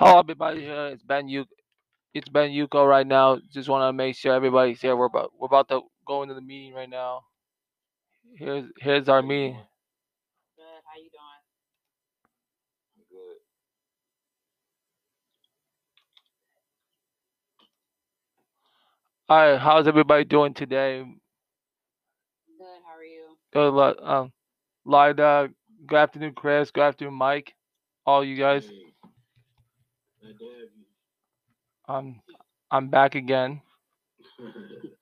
Hello, everybody. Here it's Ben U. It's Ben Yuko right now. Just want to make sure everybody's here. We're about we're about to go into the meeting right now. Here's here's our meeting. Good. How you doing? Good. All right, how's everybody doing today? Good. How are you? Good luck. Um, Lida. Good afternoon, Chris. Good afternoon, Mike. All you guys. Hey, glad to have you. Um, I'm back again.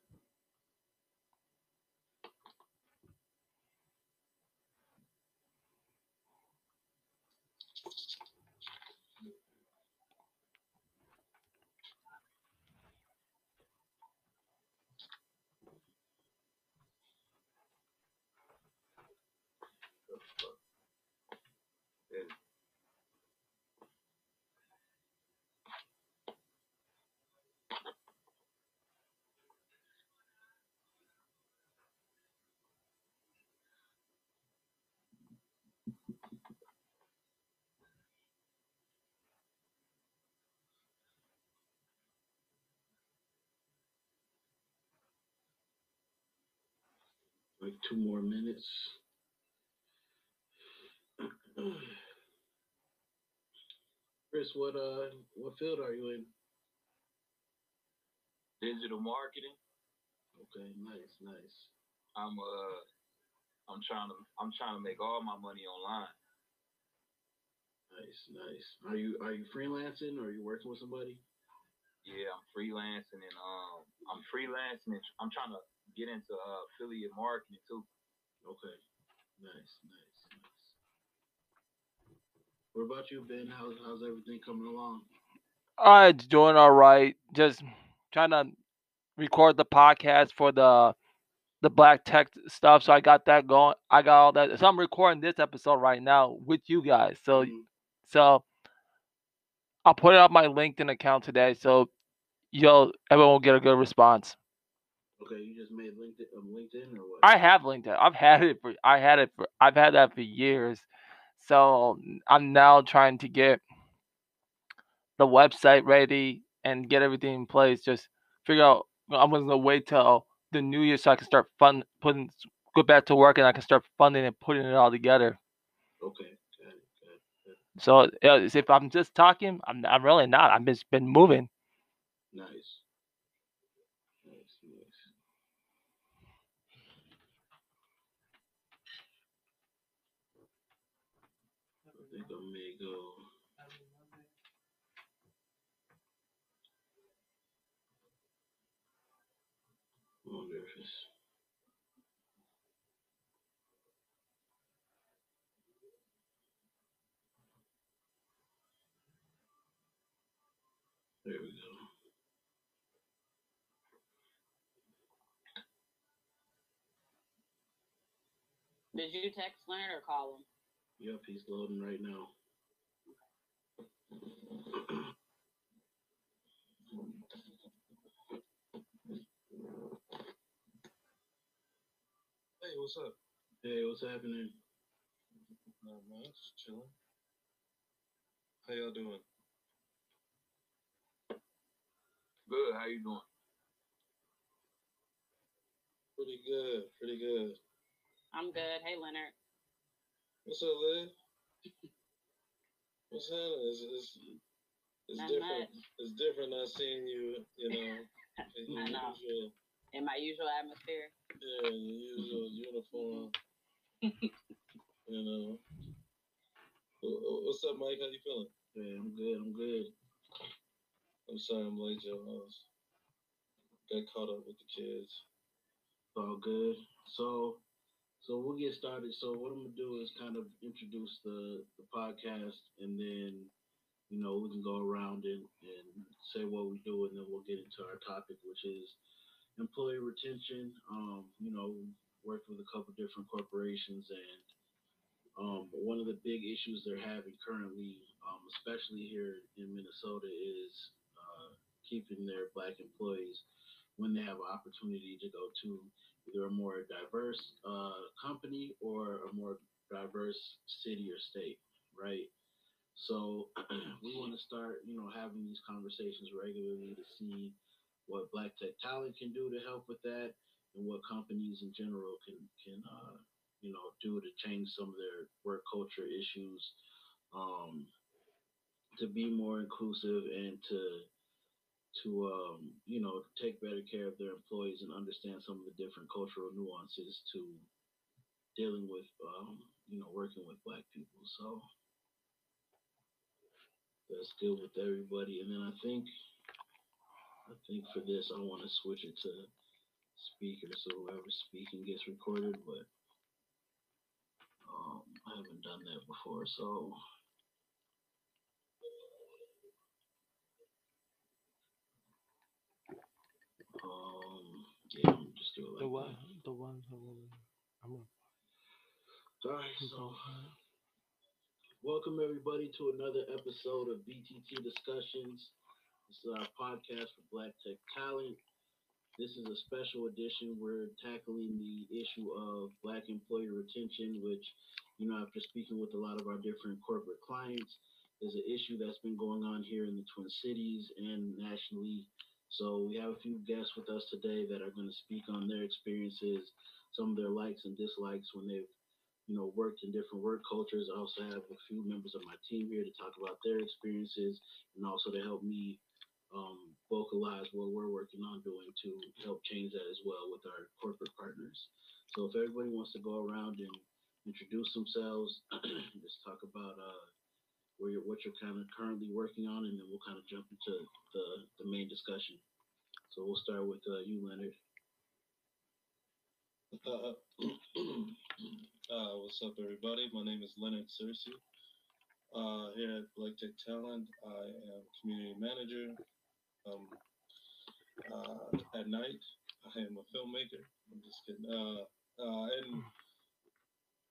like two more minutes. Chris, what uh, what field are you in? digital marketing. Okay, nice, nice. I'm uh I'm trying to I'm trying to make all my money online. Nice, nice. Are you are you freelancing or are you working with somebody? Yeah, I'm freelancing and um I'm freelancing and I'm trying to get into uh, affiliate marketing too. Okay. Nice, nice, nice. What about you, Ben? How's how's everything coming along? All right, doing all right. Just trying to record the podcast for the the black tech stuff. So I got that going. I got all that. So I'm recording this episode right now with you guys. So Mhm. so I'll put it on my LinkedIn account today. So you'll everyone will get a good response. Okay, you just made LinkedIn um, LinkedIn or what? I have LinkedIn. I've had it for I had it for I've had that for years. So I'm now trying to get the website ready and get everything in place. Just figure out I'm gonna wait till the new year so I can start fund putting go back to work and I can start funding and putting it all together. Okay, got it, got it. So if I'm just talking, I'm I'm really not. I've just been moving. Nice, nice. I think I may go. I wonder if it's. There we go. Did you text Leonard or call him? Yep, he's loading right now. Hey, what's up? Hey, what's happening? Not much, chilling. How y'all doing? Good. How you doing? Pretty good, pretty good. I'm good. Hey, Leonard. What's up, Liz? What's happening? It's, it's, it's Not different. much. It's different not seeing you, you know, in your I know. usual, In my usual atmosphere. yeah, in your usual uniform. you know. Wh- wh- What's up, Mike? How you feeling? Yeah, I'm good. I'm good. I'm sorry I'm late, Joe. I was got caught up with the kids. All good. So, so we'll get started. So what I'm gonna do is kind of introduce the the podcast, and then you know we can go around and and say what we do, and then we'll get into our topic, which is employee retention. Um, you know, worked with a couple different corporations, and um, one of the big issues they're having currently, um, especially here in Minnesota, is keeping their black employees when they have an opportunity to go to either a more diverse uh, company or a more diverse city or state, right? So we want to start, you know, having these conversations regularly to see what Black Tech Talent can do to help with that, and what companies in general can can uh, you know do to change some of their work culture issues, um, to be more inclusive and to to um, you know take better care of their employees and understand some of the different cultural nuances to dealing with um, you know working with black people. So that's good with everybody. And then I think I think for this I want to switch it to speaker so whoever's speaking gets recorded, but um, I haven't done that before, so um yeah, I'm just do it like The one, that. the one, the one. I'm a, All right, so welcome everybody to another episode of BTT Discussions. This is our podcast for Black Tech Talent. This is a special edition. We're tackling the issue of Black employee retention, which, you know, after speaking with a lot of our different corporate clients, is an issue that's been going on here in the Twin Cities and nationally. So we have a few guests with us today that are going to speak on their experiences, some of their likes and dislikes when they've you know, worked in different work cultures. I also have a few members of my team here to talk about their experiences and also to help me um, vocalize what we're working on doing to help change that as well with our corporate partners. So if everybody wants to go around and introduce themselves, just talk about uh, where you're, what you're kind of currently working on, and then we'll kind of jump into the, the main discussion. So we'll start with uh, you, Leonard. Uh, uh, what's up, everybody? My name is Leonard Cersei. Uh, here at Black Tech Talent, I am community manager. Um, uh, at night, I am a filmmaker. I'm just kidding. Uh, uh, and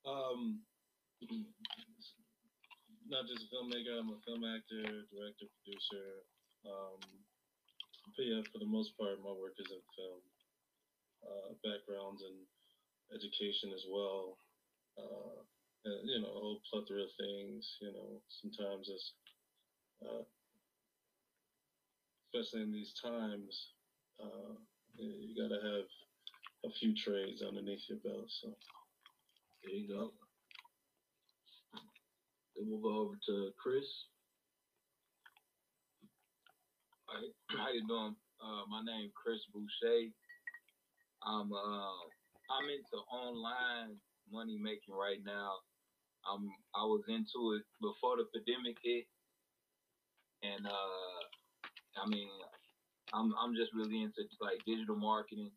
um, not just a filmmaker. I'm a film actor, director, producer. Um, but yeah, for the most part, my work is in film uh, backgrounds and education as well. Uh, and, you know, a whole plethora of things. You know, sometimes it's, uh, especially in these times, uh, you, got to have a few trades underneath your belt. So There you go. Then we'll go over to Chris. Alright, how you doing? Uh, my name Chris Boucher. I'm uh, I'm into online money making right now. I'm I was into it before the pandemic hit, and uh, I mean, I'm I'm just really into like digital marketing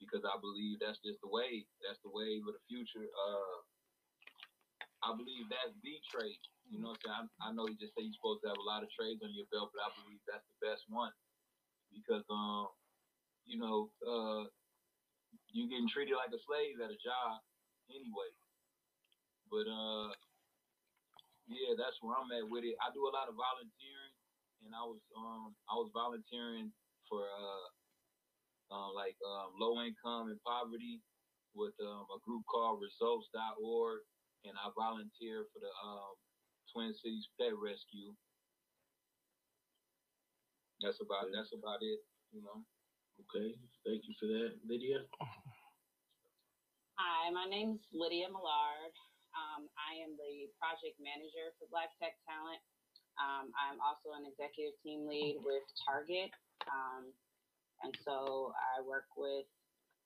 because I believe that's just the way. That's the wave of the future. Uh, I believe that's the trade. You know what I'm saying? I, I know you just say you're supposed to have a lot of trades on your belt, but I believe that's the best one because um, you know, uh, you getting treated like a slave at a job anyway. But uh, yeah, that's where I'm at with it. I do a lot of volunteering, and I was um I was volunteering for uh, uh like um, low income and poverty with um, a group called Results.org, and I volunteer for the um, Twin Cities Pet Rescue. That's about Okay. that's about it, you know. Okay, thank you for that. Lydia? Hi, my name is Lydia Millard. Um, I am the project manager for Black Tech Talent. Um, I'm also an executive team lead with Target. Um, and so I work with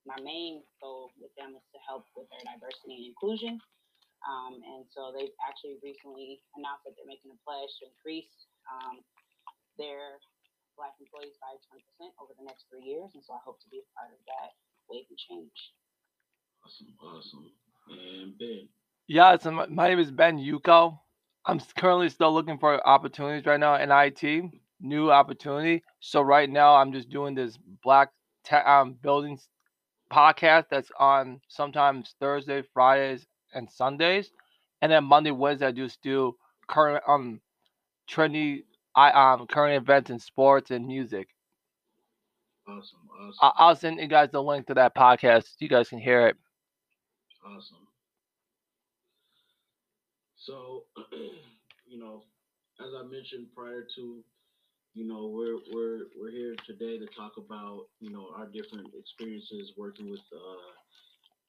my main goal with them is to help with their diversity and inclusion. Um, and so they've actually recently announced that they're making a pledge to increase um, their Black employees by 20% over the next three years. And so I hope to be a part of that wave and change. Awesome, awesome. And Ben. Yeah, so my, my name is Ben Yuko. I'm currently still looking for opportunities right now in IT, new opportunity. So right now I'm just doing this Black Te- um, Buildings podcast that's on sometimes Thursday, Fridays, and Sundays, and then Monday, Wednesday I just do current um trendy I um current events in sports and music. Awesome, awesome, I- I'll send you guys the link to that podcast. You guys can hear it. awesome. So, you know, as I mentioned prior to, you know, we're we're we're here today to talk about you know our different experiences working with uh,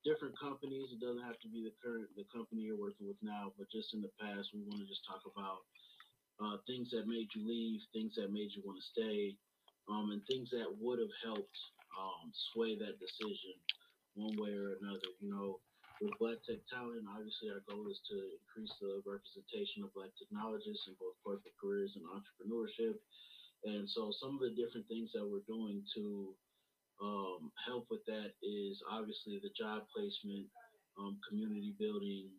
different companies. It doesn't have to be the current the company you're working with now, but just in the past, we want to just talk about uh, things that made you leave, things that made you want to stay, um, and things that would have helped um, sway that decision one way or another. You know, with Black Tech Talent, obviously our goal is to increase the representation of Black technologists in both corporate careers and entrepreneurship. And so some of the different things that we're doing to um, help with that is obviously the job placement, um, community building,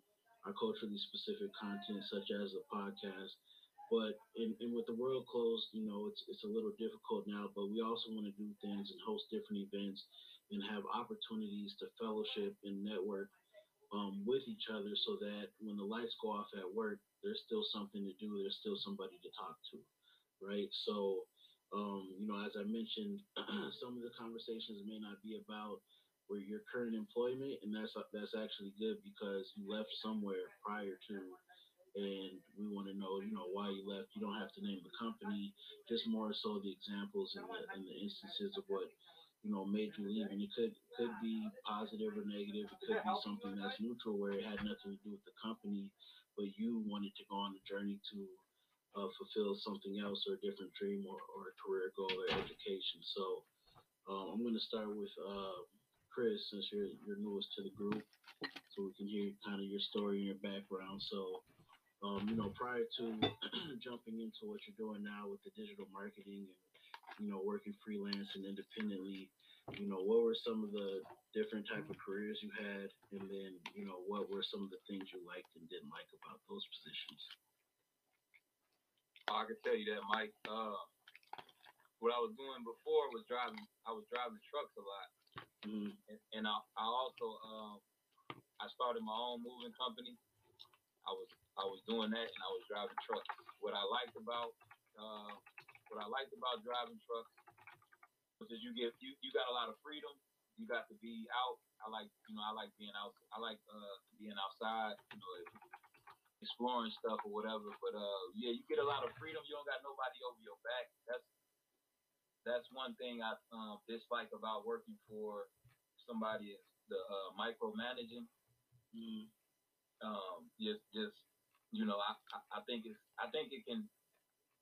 our culturally specific content such as the podcast. But in, in with the world closed, you know, it's it's a little difficult now. But we also want to do things and host different events and have opportunities to fellowship and network um, with each other so that when the lights go off at work, there's still something to do. There's still somebody to talk to, right? So, um, you know, as I mentioned, some of the conversations may not be about where your current employment, and that's that's actually good because you left somewhere prior to, and we want to know, you know, why you left. You don't have to name the company, just more so the examples and the, and the instances of what you know, made you leave. And it could could be positive or negative. It could be something that's neutral where it had nothing to do with the company, but you wanted to go on a journey to uh, fulfill something else or a different dream or, or a career goal or education. So uh, I'm going to start with uh, Chris, since you're you're newest to the group, so we can hear kind of your story and your background. So. Um, you know, prior to jumping into what you're doing now with the digital marketing and you know, working freelance and independently, you know, what were some of the different type of careers you had, and then, you know, what were some of the things you liked and didn't like about those positions? I can tell you that, Mike. Uh, what I was doing before was driving. I was driving trucks a lot, mm and, and I, I also um, I started my own moving company. I was I was doing that, and I was driving trucks. What I liked about uh, what I liked about driving trucks was that you get you, you got a lot of freedom. You got to be out. I like you know I like being out. I like uh, being outside. You know, exploring stuff or whatever. But uh, yeah, you get a lot of freedom. You don't got nobody over your back. That's that's one thing I um, dislike about working for somebody is the uh, micromanaging. mm Um, just just you know, I, I I think it's I think it can.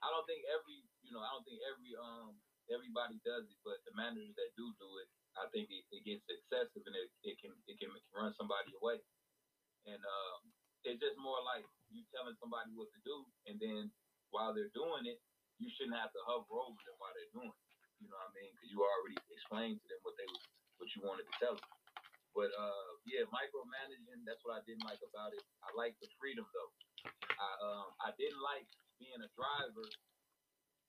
I don't think every you know I don't think every um everybody does it, but the managers that do do it, I think it, it gets excessive and it, it can it can run somebody away. And um, it's just more like you telling somebody what to do, and then while they're doing it, you shouldn't have to hover over them while they're doing it. You know what I mean? Because you already explained to them what they what you wanted to tell them. But uh, yeah, micromanaging. That's what I didn't like about it. I like the freedom though. I um, I didn't like being a driver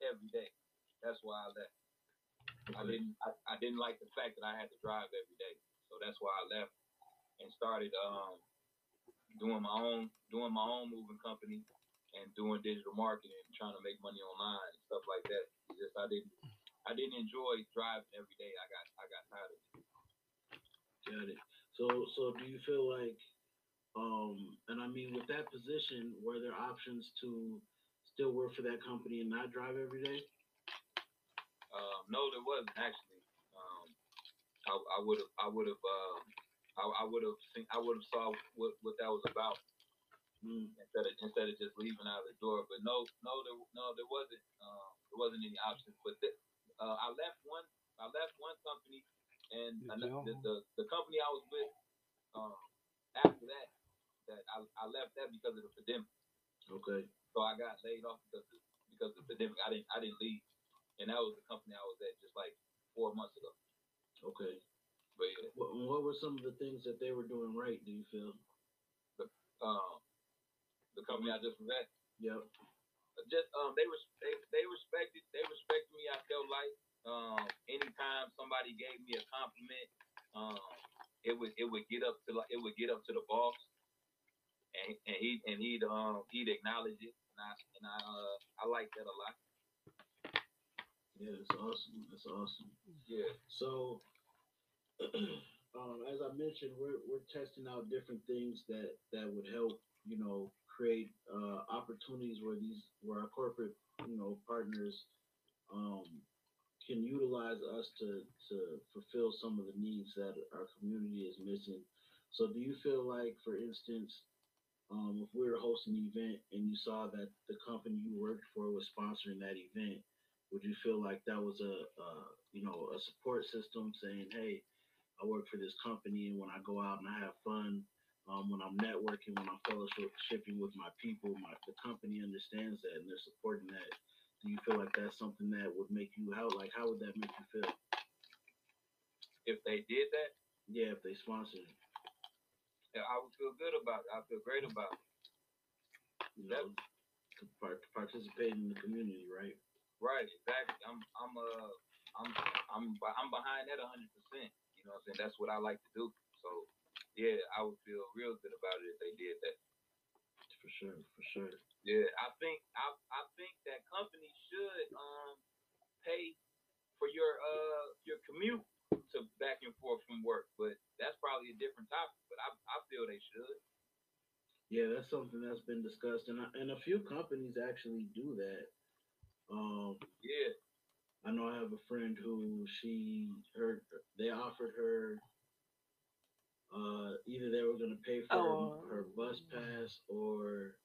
every day. That's why I left. I didn't I, I didn't like the fact that I had to drive every day. So that's why I left and started um doing my own doing my own moving company and doing digital marketing and trying to make money online and stuff like that. It's just I didn't I didn't enjoy driving every day. I got I got tired of it. Got it. So, so do you feel like, um, and I mean, with that position, were there options to still work for that company and not drive every day? Um, no, there wasn't actually. Um, I would have, I would have, I would have, I would have saw what, what that was about Mm. instead of instead of just leaving out the door. But no, no, there, no, there wasn't, um, there wasn't any options. But th- uh, I left one, I left one company, and Good the, the the company I was with, um, after that, that I, I left that because of the pandemic. Okay. So I got laid off because of, because of the pandemic. I didn't I didn't leave, and that was the company I was at just like four months ago. Okay. But yeah, What, what were some of the things that they were doing right? Do you feel? um, the company I just was at, Yep. just um, they res- they they respected they respected me. I felt like um, anytime somebody gave me a compliment, um, it would it would get up to like it would get up to the boss, and and he and he'd um he'd acknowledge it, and I and I uh I like that a lot. Yeah, that's awesome. That's awesome. Yeah. So, um, as I mentioned, we're we're testing out different things that that would help, you know, create uh, opportunities where these where our corporate you know partners um, can utilize us to to fulfill some of the needs that our community is missing. So, do you feel like, for instance, um, if we were hosting an event and you saw that the company you worked for was sponsoring that event, would you feel like that was a, a you know a support system saying, "Hey, I work for this company, and when I go out and I have fun, um, when I'm networking, when I'm fellowshipping with my people, my the company understands that and they're supporting that." Do you feel like that's something that would make you how like how would that make you feel? If they did that, Yeah, if they sponsored it, yeah, I would feel good about it. I feel great about it. you know, to part- participate in the community, right? Right, exactly. I'm I'm uh I'm I'm I'm behind that hundred percent. Know what I'm saying? That's what I like to do. So yeah, I would feel real good about it if they did that. For sure, for sure. Yeah, I think I I think that companies should um pay for your uh your commute to back and forth from work, but that's probably a different topic. But I I feel they should. Yeah, that's something that's been discussed, and I- and a few companies actually do that. Um, Yeah, I know I have a friend who she her they offered her uh either they were gonna pay for Oh. her, her bus pass or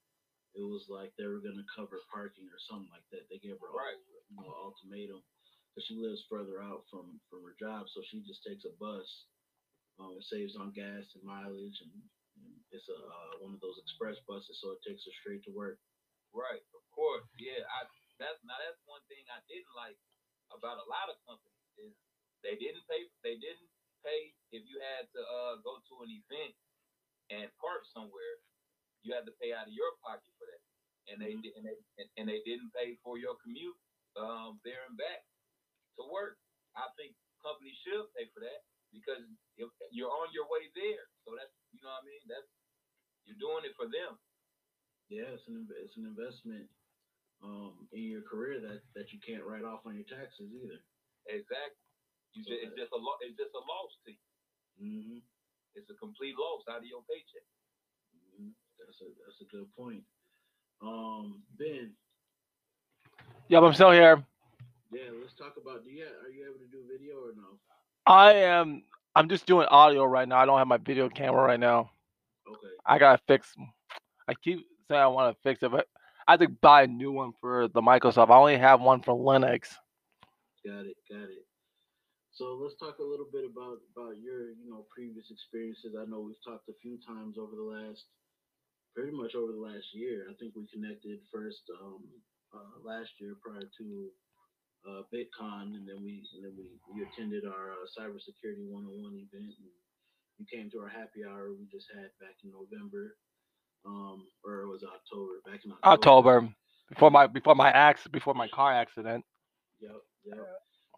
it was like they were gonna cover parking or something like that. They gave her a Right. you know, ultimatum because she lives further out from from her job, so she just takes a bus. Um, it saves on gas and mileage, and, and it's a uh, one of those express buses, so it takes her straight to work. right. Of course. Yeah, I that's now that's one thing I didn't like about a lot of companies is they didn't pay they didn't pay if you had to uh go to an event and park somewhere, you had to pay out of your pocket for that. And they di- and they and, and they didn't pay for your commute um there and back to work. I think companies should pay for that because if you're on your way there. So that's you know what I mean? That's you're doing it for them. Yeah, it's an it's an investment um, in your career that, that you can't write off on your taxes either. Exactly. You So just, it's just a lo- it's just a loss to you. hmm It's a complete loss out of your paycheck. hmm That's a that's a good point. Um, Ben, Yep, I'm still here. yeah, let's talk about. Do you are you able to do video or no? I am. I'm just doing audio right now. I don't have my video camera right now. Okay, I gotta fix. I keep saying I want to fix it, but I have to buy a new one for the Microsoft. I only have one for Linux. got it, got it. So let's talk a little bit about about your you know previous experiences. I know we've talked a few times over the last, pretty much over the last year. I think we connected first um, uh, last year prior to uh, BitCon, and then we and then we, we attended our uh, cybersecurity one-on-one event. And you came to our happy hour we just had back in November, um, or it was October. Back in October. October before my before my acc before my car accident. Yep, yep.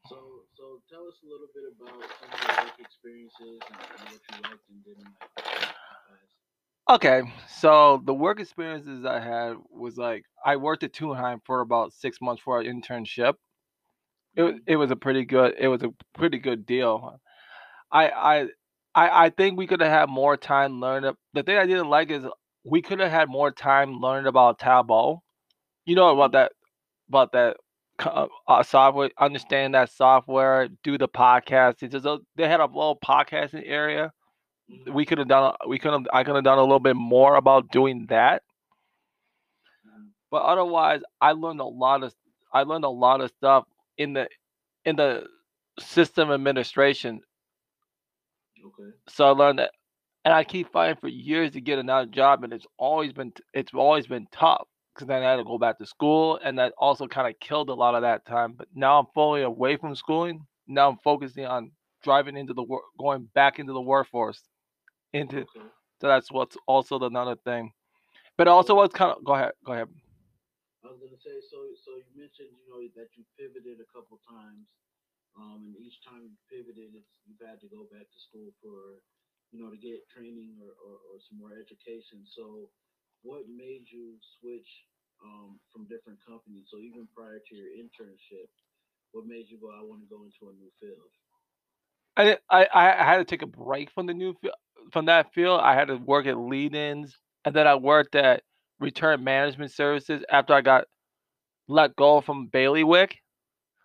So, so tell us a little bit about some of your work experiences and, and what you liked and didn't like. Okay, so the work experiences I had was like I worked at Tunheim for about six months for an internship. It was it was a pretty good it was a pretty good deal. I I I, I think we could have had more time learning. The thing I didn't like is we could have had more time learning about Tableau. You know about that about that uh, software. Understand that software. Do the podcast. It's just a, they had a little podcasting area we could have done we could have I could have done a little bit more about doing that. Mhm. But otherwise, I learned a lot of I learned a lot of stuff in the in the system administration. Okay. So I learned that, and I keep fighting for years to get another job, and it's always been it's always been tough because then I had to go back to school, and that also kind of killed a lot of that time. But now I'm fully away from schooling. Now I'm focusing on driving into the work, going back into the workforce, into Okay. So that's what's also another thing. But also what's kind of go ahead, go ahead. I was gonna say, so so you mentioned, you know, that you pivoted a couple times, um, and each time you pivoted, it's you've had to go back to school for, you know, to get training or, or, or some more education. So, what made you switch um, from different companies? So even prior to your internship, what made you go? I want to go into a new field. I I I had to take a break from the new field from that field. I had to work at lead-ins, and then I worked at return management services after I got let go from Bailiwick.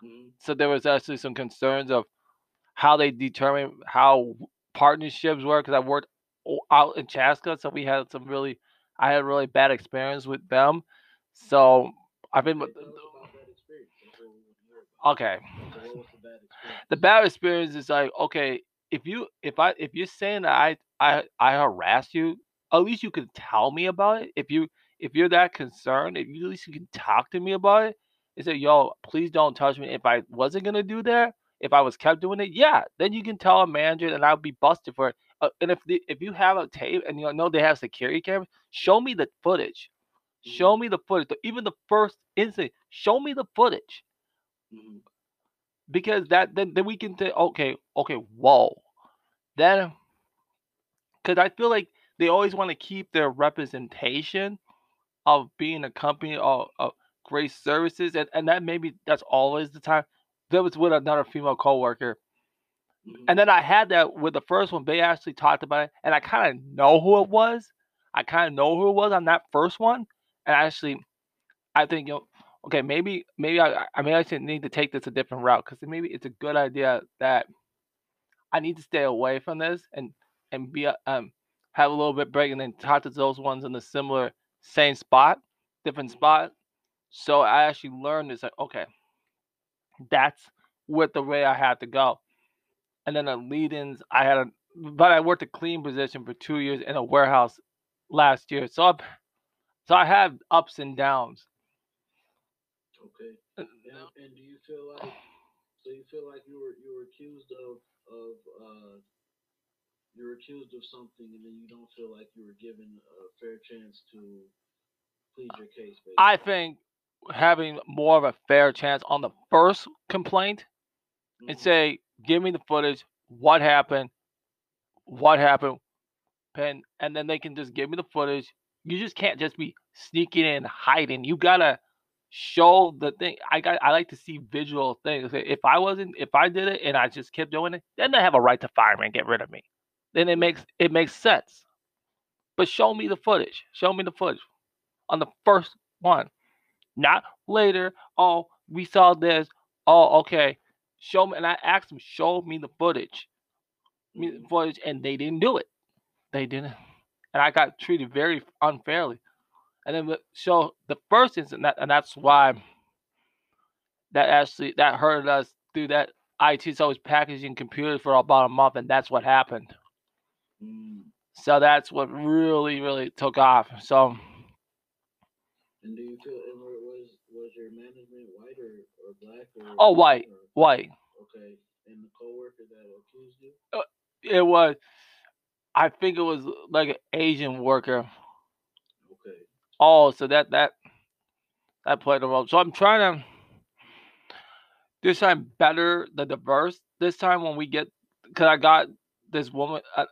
Mhm. So there was actually some concerns of how they determine how partnerships work because I worked out in Chaska, so we had some really, I had a really bad experience with them. So I've been with. Okay, tell us about that experience. That's what we want to hear about. Okay, So what was the bad experience? the bad experience is like okay, if you if I if you're saying that I I I harass you, at least you can tell me about it. If you if you're that concerned, if you at least you can talk to me about it. Is that yo, please don't touch me. If I wasn't gonna do that, if I was kept doing it, yeah, then you can tell a manager and I'll be busted for it. Uh, and if the, if you have a tape and you know they have security cameras, show me the footage. Show me the footage. Even the first incident, show me the footage Mhm. because that then, then we can say okay okay whoa then because i feel like they always want to keep their representation of being a company of, of great services and, and that maybe that's always the time there was with another female coworker. Mhm. and then i had that with the first one they actually talked about it and i kind of know who it was. I kind of know who it was on that first one and actually i think you know okay maybe maybe i i I may actually need to take this a different route because maybe it's a good idea that i need to stay away from this and and be um have a little bit break and then talk to those ones in the similar same spot different spot. So i actually learned this like okay that's with the way i had to go and then the lead-ins i had a but i worked a clean position for two years in a warehouse last year so i so i have ups and downs Okay. Uh, And, and do you feel like so you feel like you were you were accused of of uh you were accused of something and then you don't feel like you were given a fair chance to plead your case basically. I think having more of a fair chance on the first complaint and Mhm. say, give me the footage, what happened, what happened, pen, and then they can just give me the footage. You just can't just be sneaking in, hiding. You gotta show the thing. I got. I like to see visual things. If I wasn't, if I did it and I just kept doing it, then they have a right to fire me and get rid of me. Then it makes it makes sense. But show me the footage. Show me the footage on the first one, not later. Oh, we saw this. Oh, okay. Show me, and I asked them, show me the footage, me the footage, and they didn't do it. They didn't, and I got treated very unfairly. And then the- so the first incident, that, and that's why that actually that hurt us through that IT so was packaging computers for about a month, and that's what happened. Mm. So that's what really, really took off. So And do you feel and wa- was your management white or, or black or Oh, white. or- white. okay. And the coworker that accused you? Uh, it was, I think it was like an Asian worker. Okay. Oh, so that that that played a role. So I'm trying to this time better the diverse. This time when we get, because I got this woman, a,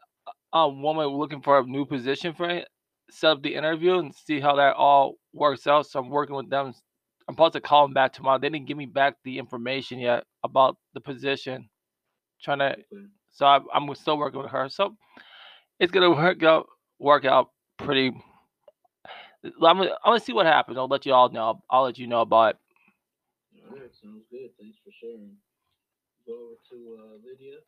a woman looking for a new position for it, set up the interview and see how that all works out. So I'm working with them. I'm supposed to call them back tomorrow. They didn't give me back the information yet about the position. Trying to, so I, I'm still working with her. So it's gonna work out, work out pretty. I'm gonna, I'm gonna see what happens. I'll let you all know. I'll let you know about it. All right, sounds good. Thanks for sharing. Go over to uh, Lydia.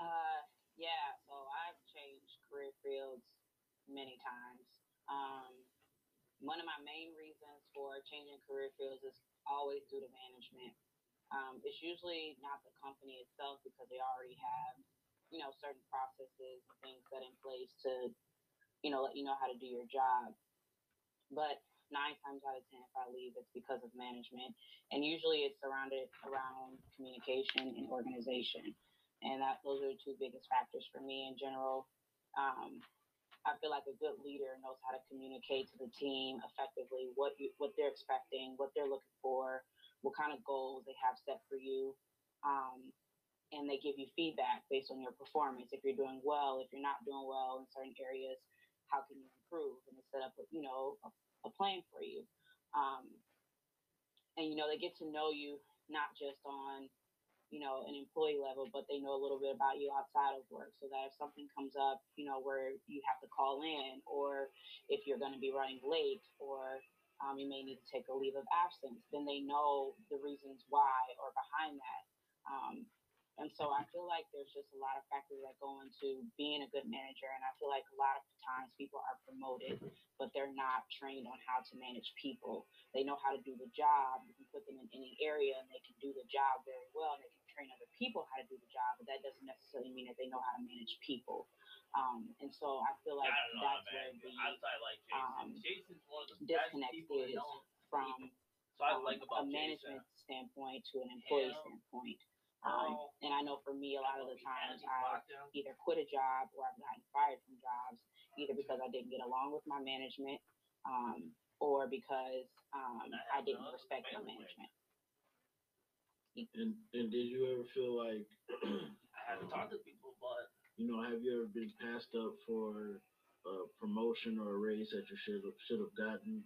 Uh, yeah, so I've changed career fields many times. Um, one of my main reasons for changing career fields is always due to management. Um, it's usually not the company itself because they already have, you know, certain processes and things set in place to, you know, let you know how to do your job. But nine times out of ten, if I leave, it's because of management, and usually it's surrounded around communication and organization and that those are the two biggest factors for me in general. Um, I feel like a good leader knows how to communicate to the team effectively what you what they're expecting, what they're looking for, what kind of goals they have set for you, um, and they give you feedback based on your performance. If you're doing well, if you're not doing well in certain areas, how can you improve? And they set up, you know, a, a plan for you. Um, and you know, they get to know you not just on you know, an employee level, but they know a little bit about you outside of work so that if something comes up, you know, where you have to call in or if you're going to be running late or um, you may need to take a leave of absence, then they know the reasons why or behind that. Um, and so I feel like there's just a lot of factors that go into being a good manager. And I feel like a lot of times people are promoted, but they're not trained on how to manage people. They know how to do the job. You can put them in any area and they can do the job very well. And they can train other people how to do the job, but that doesn't necessarily mean that they know how to manage people. Um, and so I feel like I know, that's where the like Jason. um, Jason's one of the best disconnect is from So I um, like a management Jason. standpoint to an employee Hell, standpoint. Um, and I know for me, a lot of the times I either quit a job or I've gotten fired from jobs, either because I didn't get along with my management, um, or because um, I didn't respect my management. And and did you ever feel like, I haven't talked to people, but you know, have you ever been passed up for a promotion or a raise that you should have should have gotten,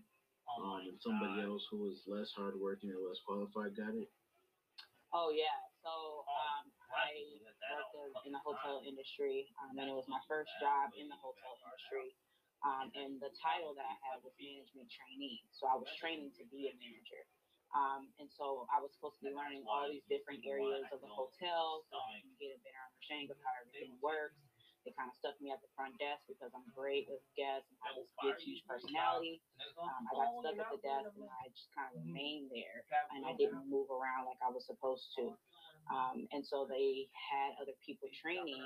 oh um, and somebody God. else who was less hardworking or less qualified got it? Oh yeah, so um, I people get that all worked in- in the hotel industry, um, and it was my first job in the hotel industry. Um, and the title that I had was management trainee, so I was training to be a manager. Um, and so I was supposed to be learning all these different areas of the hotel, so I can get a better understanding of how everything works. They kind of stuck me at the front desk because I'm great with guests and have this big, huge personality. Um, I got stuck at the desk and I just kind of remained there and I didn't move around like I was supposed to. Um, and so they had other people training,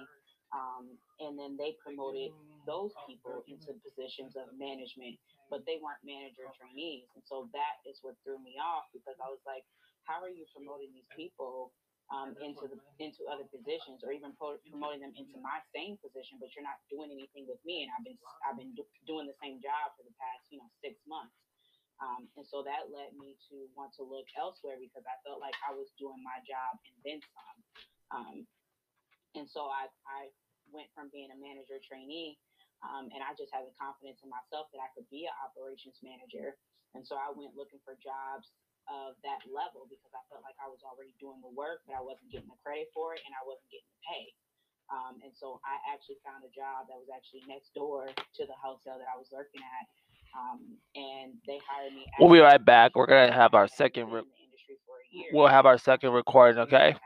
um, and then they promoted those people into positions of management, but they weren't manager trainees. And so that is what threw me off because I was like, how are you promoting these people um, into the into other positions, or even pro- promoting them into my same position, but you're not doing anything with me, and I've been I've been do- doing the same job for the past you know six months. Um, and so that led me to want to look elsewhere because I felt like I was doing my job and then some. Um, and so I, I went from being a manager trainee, um, and I just had the confidence in myself that I could be an operations manager. And so I went looking for jobs of that level because I felt like I was already doing the work, but I wasn't getting the credit for it and I wasn't getting the pay. Um, and so I actually found a job that was actually next door to the hotel that I was working at. Um, and they hired me. We'll be right back. We're gonna have our second. Re- in the industry for a year. we'll have our second recording. Okay.